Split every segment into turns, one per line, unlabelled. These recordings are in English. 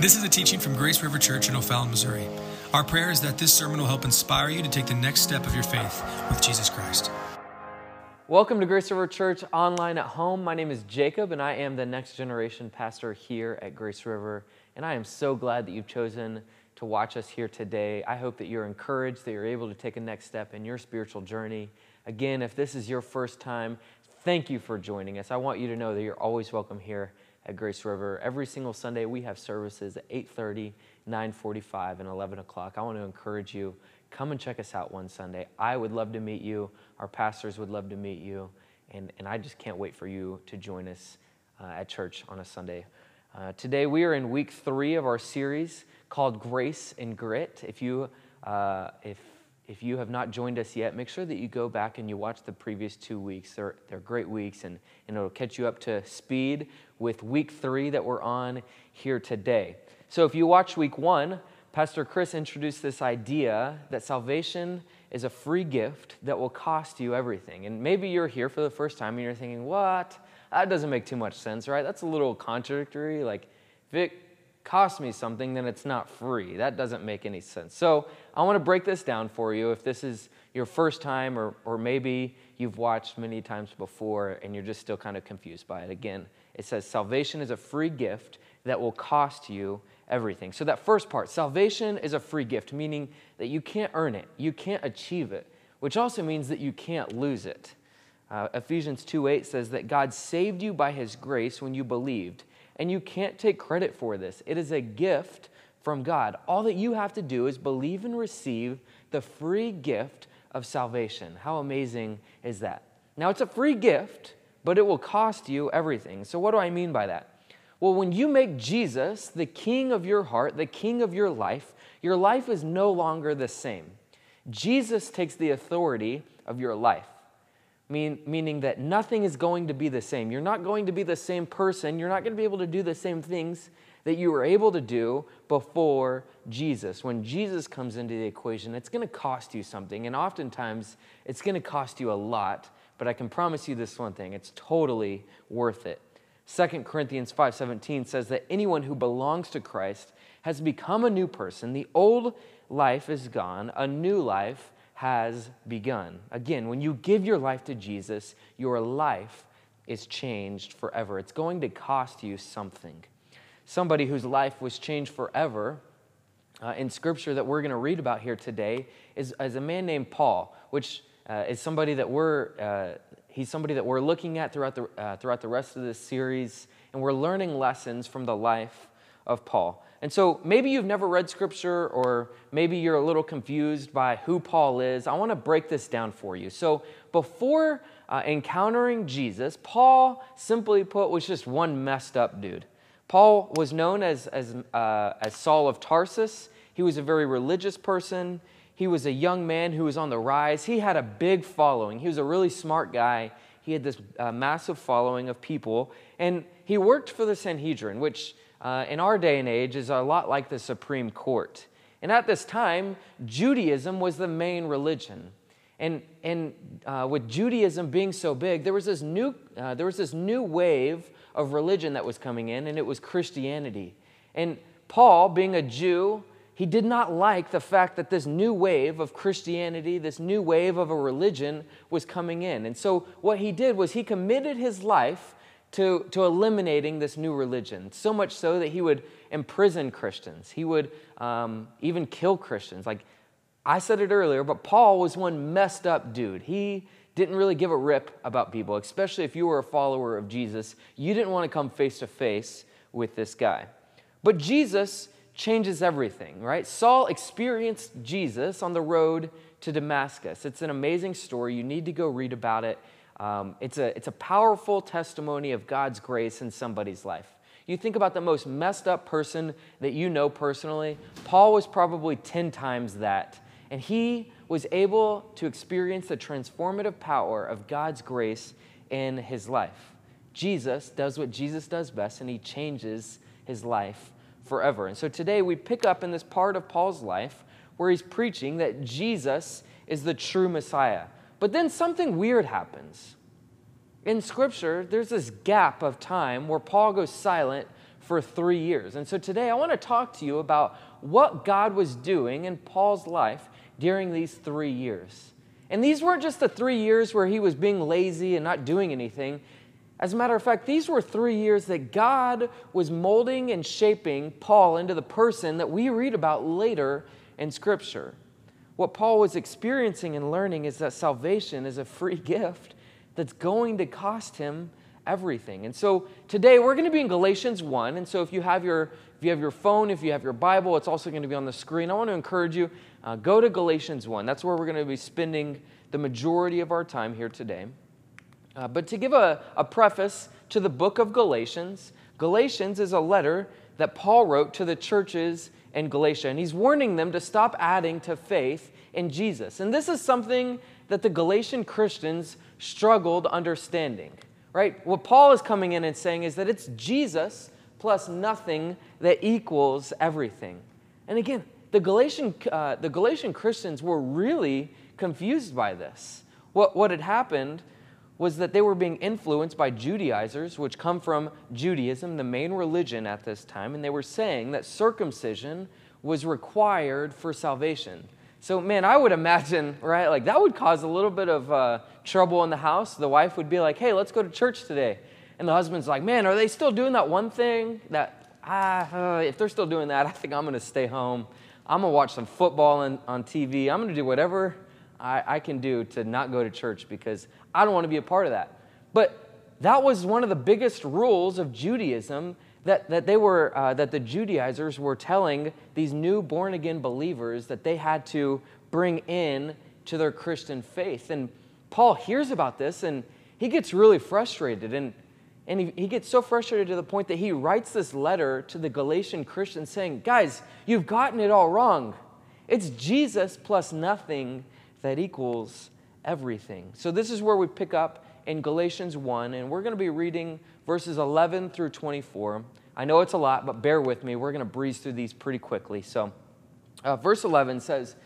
This is a teaching from Grace River Church in O'Fallon, Missouri. Our prayer is that this sermon will help inspire you to take the next step of your faith with Jesus Christ.
Welcome to Grace River Church online at home. My name is Jacob, and I am the next generation pastor here at Grace River. And I am so glad that you've chosen to watch us here today. I hope that you're encouraged, that you're able to take a next step in your spiritual journey. Again, if this is your first time, thank you for joining us. I want you to know that you're always welcome here at Grace River. Every single Sunday, we have services at 8:30, 9:45, and 11 o'clock. I want to encourage you. Come and check us out one Sunday. I would love to meet you. Our pastors would love to meet you. And, and I just can't wait for you to join us uh, at church on a Sunday. Uh, today, we are in week three of our series called Grace and Grit. If you, uh, if, if you have not joined us yet, make sure that you go back and you watch the previous two weeks. They're, they're great weeks, and, and it'll catch you up to speed with week three that we're on here today. So, if you watch week one, Pastor Chris introduced this idea that salvation is a free gift that will cost you everything. And maybe you're here for the first time and you're thinking, what? That doesn't make too much sense, right? That's a little contradictory. Like, if it costs me something, then it's not free. That doesn't make any sense. So, I want to break this down for you. If this is your first time, or, or maybe you've watched many times before and you're just still kind of confused by it, again, it says salvation is a free gift that will cost you everything. So, that first part, salvation is a free gift, meaning that you can't earn it, you can't achieve it, which also means that you can't lose it. Uh, Ephesians 2 8 says that God saved you by his grace when you believed, and you can't take credit for this. It is a gift from God. All that you have to do is believe and receive the free gift of salvation. How amazing is that? Now, it's a free gift, but it will cost you everything. So, what do I mean by that? Well, when you make Jesus the king of your heart, the king of your life, your life is no longer the same. Jesus takes the authority of your life, mean, meaning that nothing is going to be the same. You're not going to be the same person. You're not going to be able to do the same things that you were able to do before Jesus. When Jesus comes into the equation, it's going to cost you something, and oftentimes it's going to cost you a lot, but I can promise you this one thing it's totally worth it. 2 Corinthians 5:17 says that anyone who belongs to Christ has become a new person. The old life is gone, a new life has begun. Again, when you give your life to Jesus, your life is changed forever. It's going to cost you something. Somebody whose life was changed forever uh, in scripture that we're going to read about here today is, is a man named Paul, which uh, is somebody that we're uh, he's somebody that we're looking at throughout the, uh, throughout the rest of this series, and we're learning lessons from the life of Paul. And so maybe you've never read scripture, or maybe you're a little confused by who Paul is. I want to break this down for you. So before uh, encountering Jesus, Paul, simply put, was just one messed up dude. Paul was known as, as, uh, as Saul of Tarsus. He was a very religious person. He was a young man who was on the rise. He had a big following. He was a really smart guy. He had this uh, massive following of people. And he worked for the Sanhedrin, which uh, in our day and age is a lot like the Supreme Court. And at this time, Judaism was the main religion. And, and uh, with Judaism being so big, there was, this new, uh, there was this new wave of religion that was coming in, and it was Christianity. And Paul, being a Jew, he did not like the fact that this new wave of Christianity, this new wave of a religion was coming in. And so what he did was he committed his life to, to eliminating this new religion, so much so that he would imprison Christians. He would um, even kill Christians. Like I said it earlier, but Paul was one messed up dude. He didn't really give a rip about people, especially if you were a follower of Jesus. You didn't want to come face to face with this guy. But Jesus changes everything, right? Saul experienced Jesus on the road to Damascus. It's an amazing story. You need to go read about it. Um, it's, a, it's a powerful testimony of God's grace in somebody's life. You think about the most messed up person that you know personally, Paul was probably 10 times that. And he was able to experience the transformative power of God's grace in his life. Jesus does what Jesus does best, and he changes his life forever. And so today we pick up in this part of Paul's life where he's preaching that Jesus is the true Messiah. But then something weird happens. In Scripture, there's this gap of time where Paul goes silent for three years. And so today I want to talk to you about what God was doing in Paul's life during these three years. And these weren't just the three years where he was being lazy and not doing anything. As a matter of fact, these were three years that God was molding and shaping Paul into the person that we read about later in Scripture. What Paul was experiencing and learning is that salvation is a free gift that's going to cost him everything. And so today we're going to be in Galatians 1. And so if you have your if you have your phone, if you have your Bible, it's also going to be on the screen. I want to encourage you uh, go to Galatians 1. That's where we're going to be spending the majority of our time here today. Uh, but to give a, a preface to the book of Galatians, Galatians is a letter that Paul wrote to the churches in Galatia, and he's warning them to stop adding to faith in Jesus. And this is something that the Galatian Christians struggled understanding right? What Paul is coming in and saying is that it's Jesus plus nothing that equals everything. And again, the Galatian, uh, the Galatian Christians were really confused by this. What, what had happened was that they were being influenced by Judaizers, which come from Judaism, the main religion at this time, and they were saying that circumcision was required for salvation. So, man, I would imagine, right, like that would cause a little bit of uh, trouble in the house. The wife would be like, hey, let's go to church today. And the husband's like, man, are they still doing that one thing that, ah, uh, if they're still doing that, I think I'm going to stay home. I'm going to watch some football on, on TV. I'm going to do whatever I, I can do to not go to church because I don't want to be a part of that. But that was one of the biggest rules of Judaism that, that they were uh, that the judaizers were telling these new born again believers that they had to bring in to their christian faith and paul hears about this and he gets really frustrated and, and he, he gets so frustrated to the point that he writes this letter to the galatian christians saying guys you've gotten it all wrong it's jesus plus nothing that equals everything so this is where we pick up in galatians 1 and we're going to be reading verses 11 through 24. I know it's a lot, but bear with me. We're going to breeze through these pretty quickly. So, uh, verse 11 says,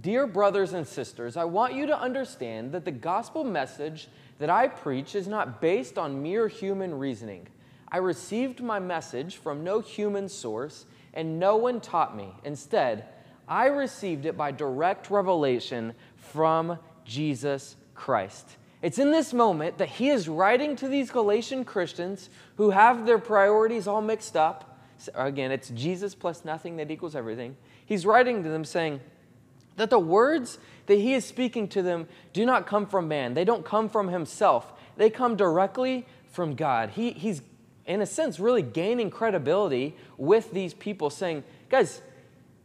Dear brothers and sisters, I want you to understand that the gospel message that I preach is not based on mere human reasoning. I received my message from no human source, and no one taught me. Instead, I received it by direct revelation from Jesus Christ. It's in this moment that he is writing to these Galatian Christians who have their priorities all mixed up. Again, it's Jesus plus nothing that equals everything. He's writing to them saying that the words that he is speaking to them do not come from man, they don't come from himself, they come directly from God. He, he's, in a sense, really gaining credibility with these people, saying, guys,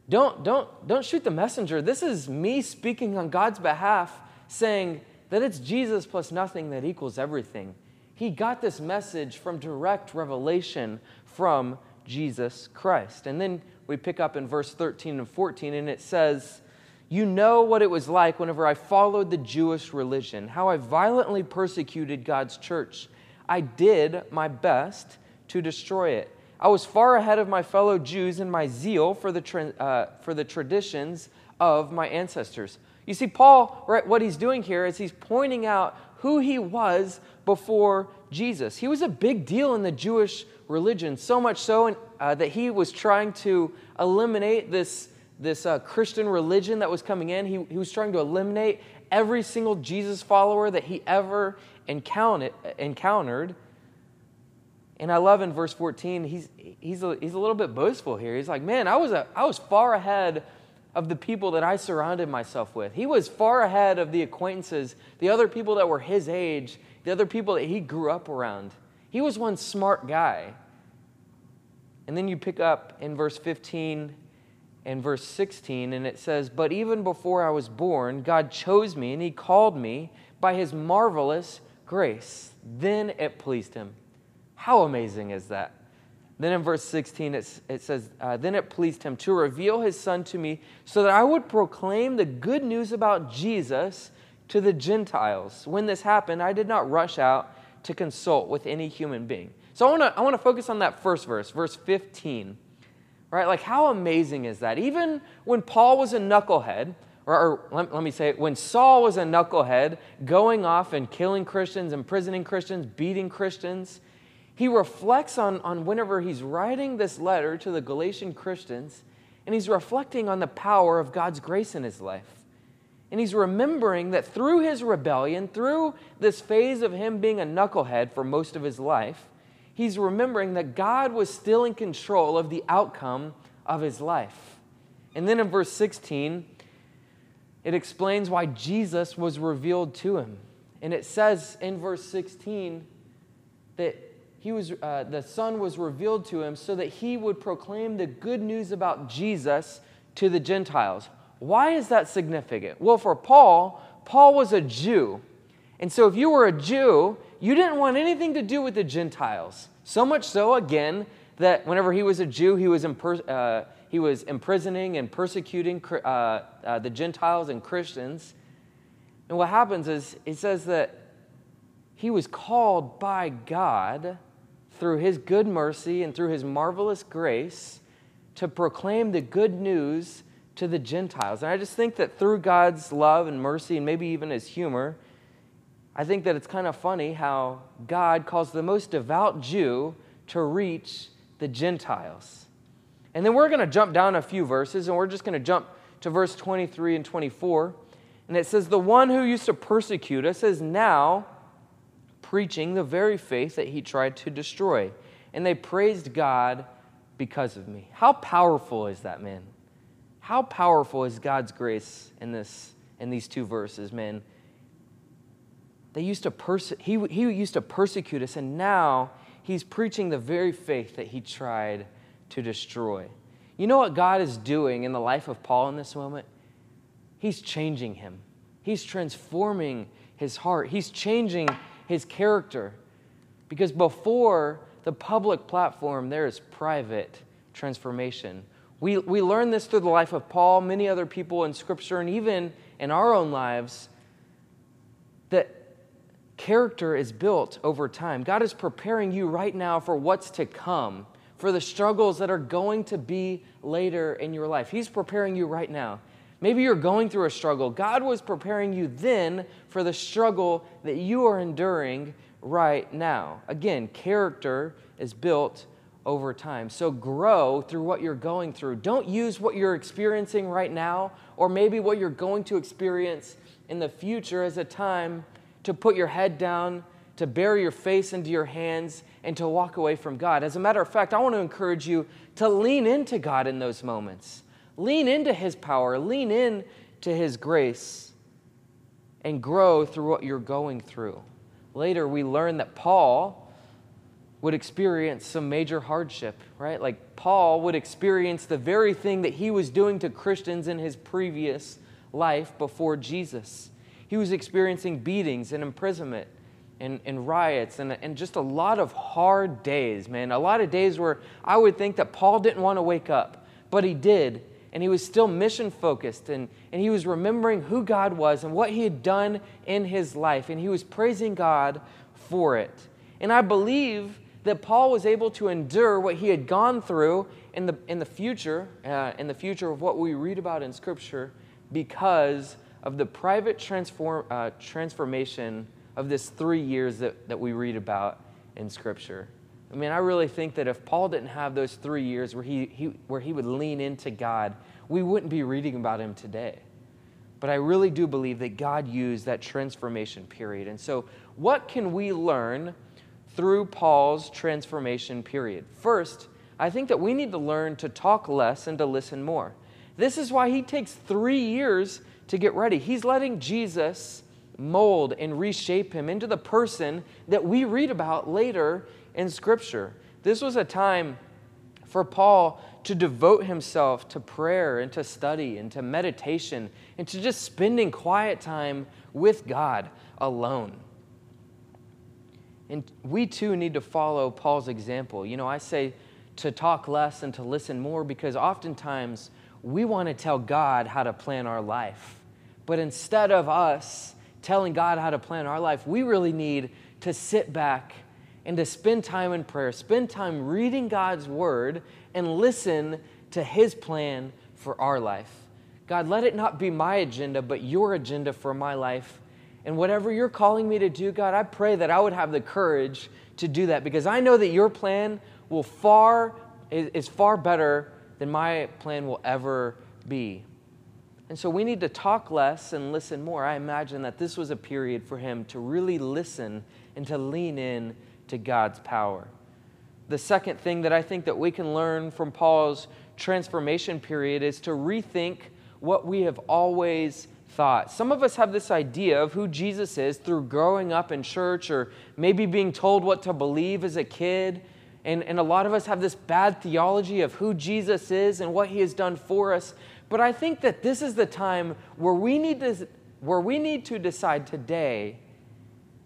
don't, don't, don't shoot the messenger. This is me speaking on God's behalf, saying, that it's Jesus plus nothing that equals everything. He got this message from direct revelation from Jesus Christ. And then we pick up in verse 13 and 14, and it says, You know what it was like whenever I followed the Jewish religion, how I violently persecuted God's church. I did my best to destroy it. I was far ahead of my fellow Jews in my zeal for the, tra- uh, for the traditions of my ancestors. You see, Paul, right, what he's doing here is he's pointing out who he was before Jesus. He was a big deal in the Jewish religion, so much so uh, that he was trying to eliminate this, this uh, Christian religion that was coming in. He, he was trying to eliminate every single Jesus follower that he ever encountered. encountered. And I love in verse 14, he's, he's, a, he's a little bit boastful here. He's like, man, I was, a, I was far ahead of the people that I surrounded myself with. He was far ahead of the acquaintances, the other people that were his age, the other people that he grew up around. He was one smart guy. And then you pick up in verse 15 and verse 16, and it says, But even before I was born, God chose me, and he called me by his marvelous grace. Then it pleased him. How amazing is that? Then in verse 16, it, it says, uh, Then it pleased him to reveal his son to me so that I would proclaim the good news about Jesus to the Gentiles. When this happened, I did not rush out to consult with any human being. So I want to I wanna focus on that first verse, verse 15. Right? Like, how amazing is that? Even when Paul was a knucklehead, or, or let, let me say it, when Saul was a knucklehead, going off and killing Christians, imprisoning Christians, beating Christians, he reflects on, on whenever he's writing this letter to the Galatian Christians, and he's reflecting on the power of God's grace in his life. And he's remembering that through his rebellion, through this phase of him being a knucklehead for most of his life, he's remembering that God was still in control of the outcome of his life. And then in verse 16, it explains why Jesus was revealed to him. And it says in verse 16 that he was, uh, the Son was revealed to him so that he would proclaim the good news about Jesus to the Gentiles. Why is that significant? Well, for Paul, Paul was a Jew. And so if you were a Jew, you didn't want anything to do with the Gentiles. So much so, again, that whenever he was a Jew, he was, imper- uh, he was imprisoning and persecuting uh, uh, the Gentiles and Christians. And what happens is, it says that he was called by God through his good mercy and through his marvelous grace to proclaim the good news to the Gentiles. And I just think that through God's love and mercy and maybe even his humor, I think that it's kind of funny how God calls the most devout Jew to reach the Gentiles. And then we're going to jump down a few verses and we're just going to jump to verse 23 and 24. And it says, The one who used to persecute us is now preaching the very faith that he tried to destroy. And they praised God because of me. How powerful is that, man? How powerful is God's grace in this in these two verses, man? They used to perse- he, he used to persecute us, and now he's preaching the very faith that he tried to destroy. You know what God is doing in the life of Paul in this moment? He's changing him. He's transforming his heart. He's changing his character. Because before the public platform, there is private transformation. We, we learn this through the life of Paul, many other people in Scripture, and even in our own lives that character is built over time. God is preparing you right now for what's to come, for the struggles that are going to be later in your life. He's preparing you right now. Maybe you're going through a struggle. God was preparing you then for the struggle that you are enduring right now. Again, character is built over time. So grow through what you're going through. Don't use what you're experiencing right now or maybe what you're going to experience in the future as a time to put your head down, to bury your face into your hands, and to walk away from God. As a matter of fact, I want to encourage you to lean into God in those moments. Lean into His power, lean in to His grace, and grow through what you're going through. Later, we learn that Paul would experience some major hardship, right? Like Paul would experience the very thing that he was doing to Christians in his previous life before Jesus. He was experiencing beatings and imprisonment and, and riots and, and just a lot of hard days, man. A lot of days where I would think that Paul didn't want to wake up, but he did and he was still mission focused and, and he was remembering who God was and what he had done in his life, and he was praising God for it. And I believe that Paul was able to endure what he had gone through in the, in the future, uh, in the future of what we read about in Scripture, because of the private transform, uh, transformation of this three years that, that we read about in Scripture. I mean, I really think that if Paul didn't have those three years where he, he, where he would lean into God, we wouldn't be reading about him today. But I really do believe that God used that transformation period. And so, what can we learn through Paul's transformation period? First, I think that we need to learn to talk less and to listen more. This is why he takes three years to get ready. He's letting Jesus mold and reshape him into the person that we read about later in Scripture. This was a time for Paul to devote himself to prayer and to study and to meditation and to just spending quiet time with God alone. And we too need to follow Paul's example. You know, I say to talk less and to listen more because oftentimes we want to tell God how to plan our life. But instead of us telling God how to plan our life, we really need to sit back and to spend time in prayer, spend time reading God's word, and listen to His plan for our life. God, let it not be my agenda, but your agenda for my life. And whatever you're calling me to do, God, I pray that I would have the courage to do that because I know that your plan will far is far better than my plan will ever be. And so we need to talk less and listen more. I imagine that this was a period for him to really listen and to lean in to God's power. The second thing that I think that we can learn from Paul's transformation period is to rethink what we have always thought. Some of us have this idea of who Jesus is through growing up in church or maybe being told what to believe as a kid. And, and a lot of us have this bad theology of who Jesus is and what he has done for us. But I think that this is the time where we need to, where we need to decide today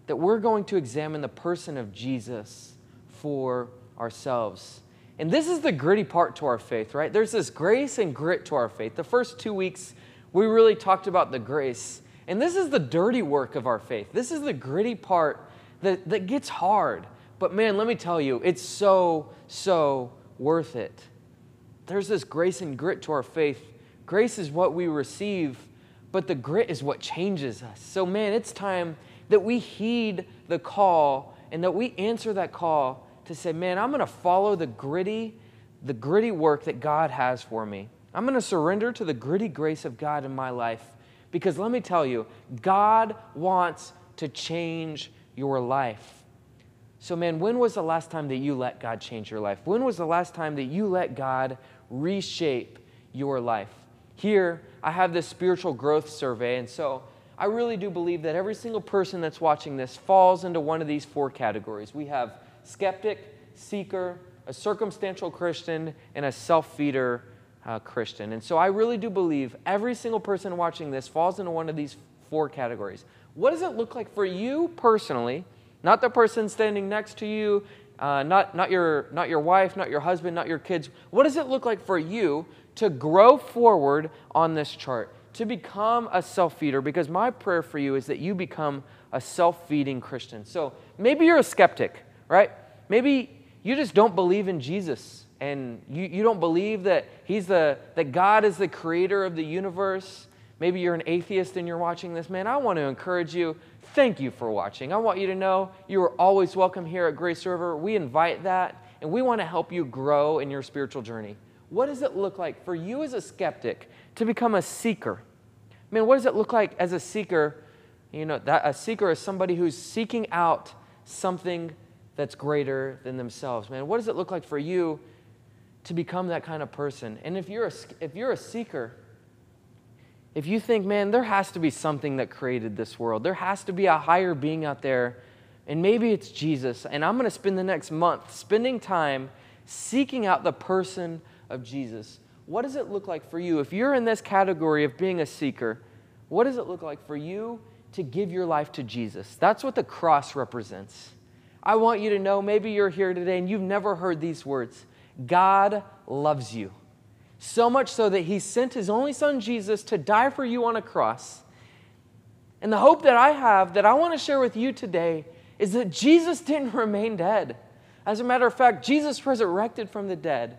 that we're going to examine the person of Jesus for ourselves. And this is the gritty part to our faith, right? There's this grace and grit to our faith. The first two weeks, we really talked about the grace. And this is the dirty work of our faith. This is the gritty part that, that gets hard. But man, let me tell you, it's so, so worth it. There's this grace and grit to our faith Grace is what we receive, but the grit is what changes us. So, man, it's time that we heed the call and that we answer that call to say, man, I'm going to follow the gritty, the gritty work that God has for me. I'm going to surrender to the gritty grace of God in my life because let me tell you, God wants to change your life. So, man, when was the last time that you let God change your life? When was the last time that you let God reshape your life? Here, I have this spiritual growth survey, and so I really do believe that every single person that's watching this falls into one of these four categories. We have skeptic, seeker, a circumstantial Christian, and a self feeder uh, Christian. And so I really do believe every single person watching this falls into one of these four categories. What does it look like for you personally? Not the person standing next to you, uh, not, not, your, not your wife, not your husband, not your kids. What does it look like for you to grow forward on this chart, to become a self feeder, because my prayer for you is that you become a self feeding Christian. So maybe you're a skeptic, right? Maybe you just don't believe in Jesus and you, you don't believe that he's the that God is the creator of the universe. Maybe you're an atheist and you're watching this. Man, I want to encourage you. Thank you for watching. I want you to know you are always welcome here at Grace River. We invite that and we want to help you grow in your spiritual journey. What does it look like for you as a skeptic to become a seeker? I mean, what does it look like as a seeker? You know, that a seeker is somebody who's seeking out something that's greater than themselves. Man, what does it look like for you to become that kind of person? And if you're a, if you're a seeker, if you think, man, there has to be something that created this world, there has to be a higher being out there, and maybe it's Jesus, and I'm going to spend the next month spending time seeking out the person of Jesus. What does it look like for you? If you're in this category of being a seeker, what does it look like for you to give your life to Jesus? That's what the cross represents. I want you to know maybe you're here today and you've never heard these words God loves you. So much so that he sent his only son Jesus to die for you on a cross. And the hope that I have that I want to share with you today is that Jesus didn't remain dead. As a matter of fact, Jesus resurrected from the dead.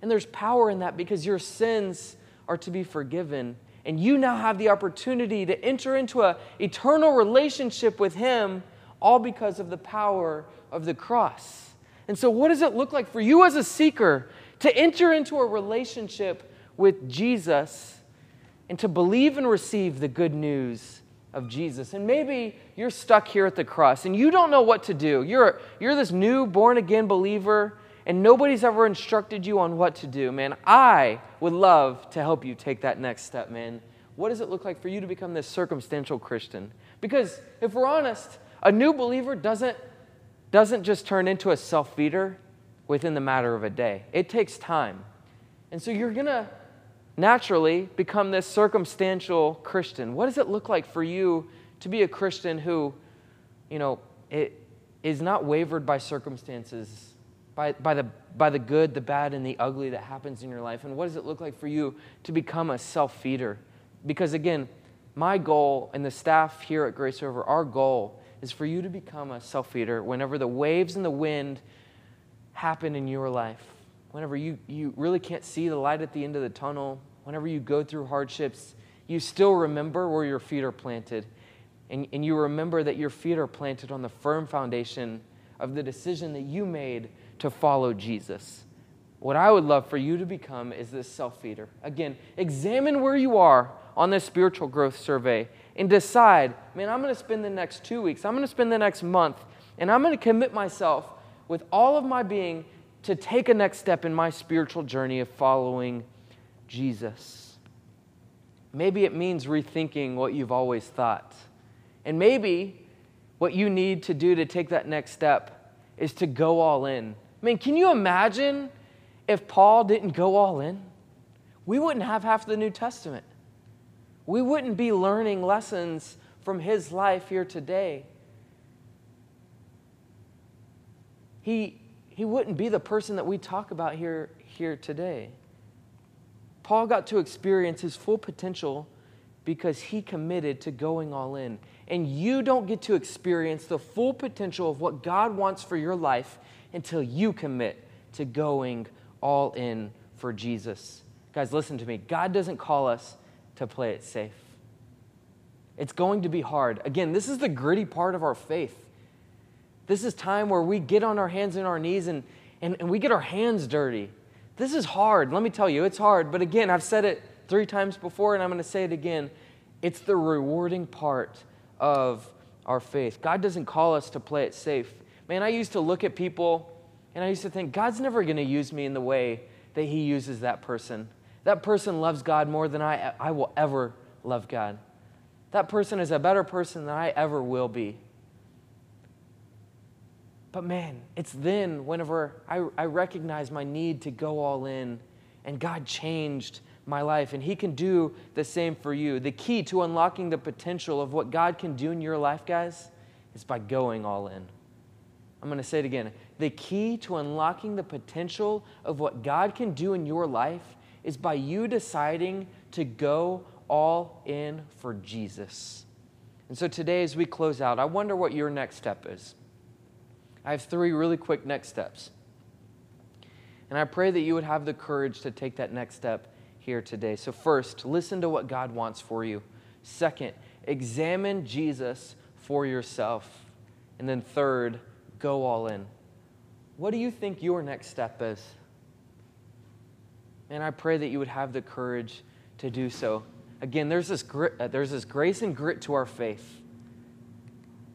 And there's power in that because your sins are to be forgiven. And you now have the opportunity to enter into an eternal relationship with Him, all because of the power of the cross. And so, what does it look like for you as a seeker to enter into a relationship with Jesus and to believe and receive the good news of Jesus? And maybe you're stuck here at the cross and you don't know what to do. You're, you're this new born again believer and nobody's ever instructed you on what to do, man, I would love to help you take that next step, man. What does it look like for you to become this circumstantial Christian? Because if we're honest, a new believer doesn't, doesn't just turn into a self feeder within the matter of a day, it takes time. And so you're going to naturally become this circumstantial Christian. What does it look like for you to be a Christian who, you know, it is not wavered by circumstances by, by, the, by the good, the bad, and the ugly that happens in your life? And what does it look like for you to become a self feeder? Because again, my goal and the staff here at Grace River, our goal is for you to become a self feeder whenever the waves and the wind happen in your life. Whenever you, you really can't see the light at the end of the tunnel, whenever you go through hardships, you still remember where your feet are planted. and, and you remember that your feet are planted on the firm foundation of the decision that you made to follow Jesus. What I would love for you to become is this self feeder. Again, examine where you are on this spiritual growth survey and decide, man, I'm going to spend the next two weeks, I'm going to spend the next month, and I'm going to commit myself with all of my being to take a next step in my spiritual journey of following Jesus. Maybe it means rethinking what you've always thought. And maybe what you need to do to take that next step is to go all in. I mean, can you imagine if Paul didn't go all in? We wouldn't have half the New Testament. We wouldn't be learning lessons from his life here today. He, he wouldn't be the person that we talk about here, here today. Paul got to experience his full potential because he committed to going all in. And you don't get to experience the full potential of what God wants for your life until you commit to going all in for Jesus. Guys, listen to me. God doesn't call us to play it safe. It's going to be hard. Again, this is the gritty part of our faith. This is time where we get on our hands and our knees and, and, and we get our hands dirty. This is hard. Let me tell you, it's hard. But again, I've said it three times before and I'm going to say it again. It's the rewarding part of our faith. God doesn't call us to play it safe. Man, I used to look at people and I used to think, God's never going to use me in the way that He uses that person. That person loves God more than I, I will ever love God. That person is a better person than I ever will be. But man, it's then whenever I, I recognize my need to go all in and God changed my life, and He can do the same for you. The key to unlocking the potential of what God can do in your life, guys, is by going all in. I'm going to say it again. The key to unlocking the potential of what God can do in your life is by you deciding to go all in for Jesus. And so today, as we close out, I wonder what your next step is. I have three really quick next steps. And I pray that you would have the courage to take that next step here today. So, first, listen to what God wants for you. Second, examine Jesus for yourself. And then, third, go all in. What do you think your next step is? And I pray that you would have the courage to do so. Again, there's this, grit, uh, there's this grace and grit to our faith.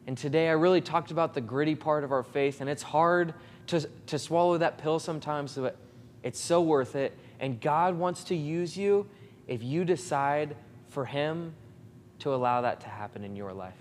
And today I really talked about the gritty part of our faith, and it's hard to, to swallow that pill sometimes, but it's so worth it. And God wants to use you if you decide for Him to allow that to happen in your life.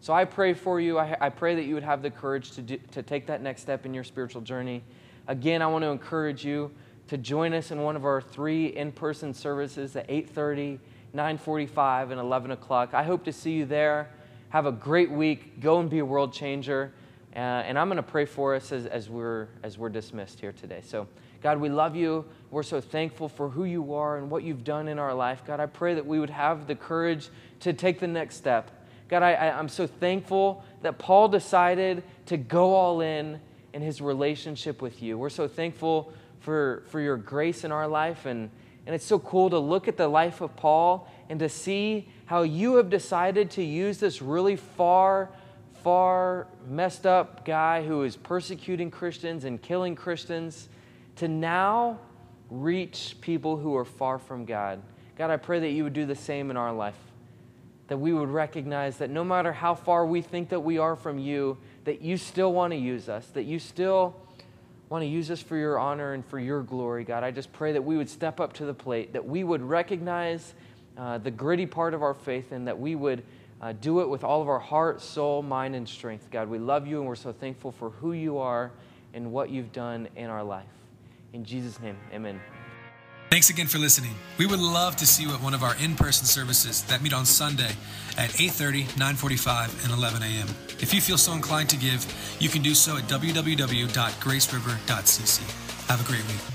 So I pray for you. I, I pray that you would have the courage to, do, to take that next step in your spiritual journey. Again, I want to encourage you to join us in one of our three in-person services at 8.30, 9.45, and 11 o'clock. I hope to see you there. Have a great week. Go and be a world changer. Uh, and I'm going to pray for us as, as, we're, as we're dismissed here today. So God, we love you. We're so thankful for who you are and what you've done in our life. God, I pray that we would have the courage to take the next step. God, I, I, am so thankful that Paul decided to go all in in his relationship with you. We're so thankful for, for your grace in our life. And, and it's so cool to look at the life of Paul and to see how you have decided to use this really far, far messed up guy who is persecuting Christians and killing Christians to now reach people who are far from God. God, I pray that you would do the same in our life. That we would recognize that no matter how far we think that we are from you, that you still want to use us, that you still want to use us for your honor and for your glory, God. I just pray that we would step up to the plate, that we would recognize uh, the gritty part of our faith, and that we would uh, do it with all of our heart, soul, mind, and strength. God, we love you, and we're so thankful for who you are and what you've done in our life. In Jesus' name, amen.
Thanks again for listening. We would love to see you at one of our in-person services that meet on Sunday at 8:30, 9:45, and 11 a.m. If you feel so inclined to give, you can do so at www.graceriver.cc. Have a great week.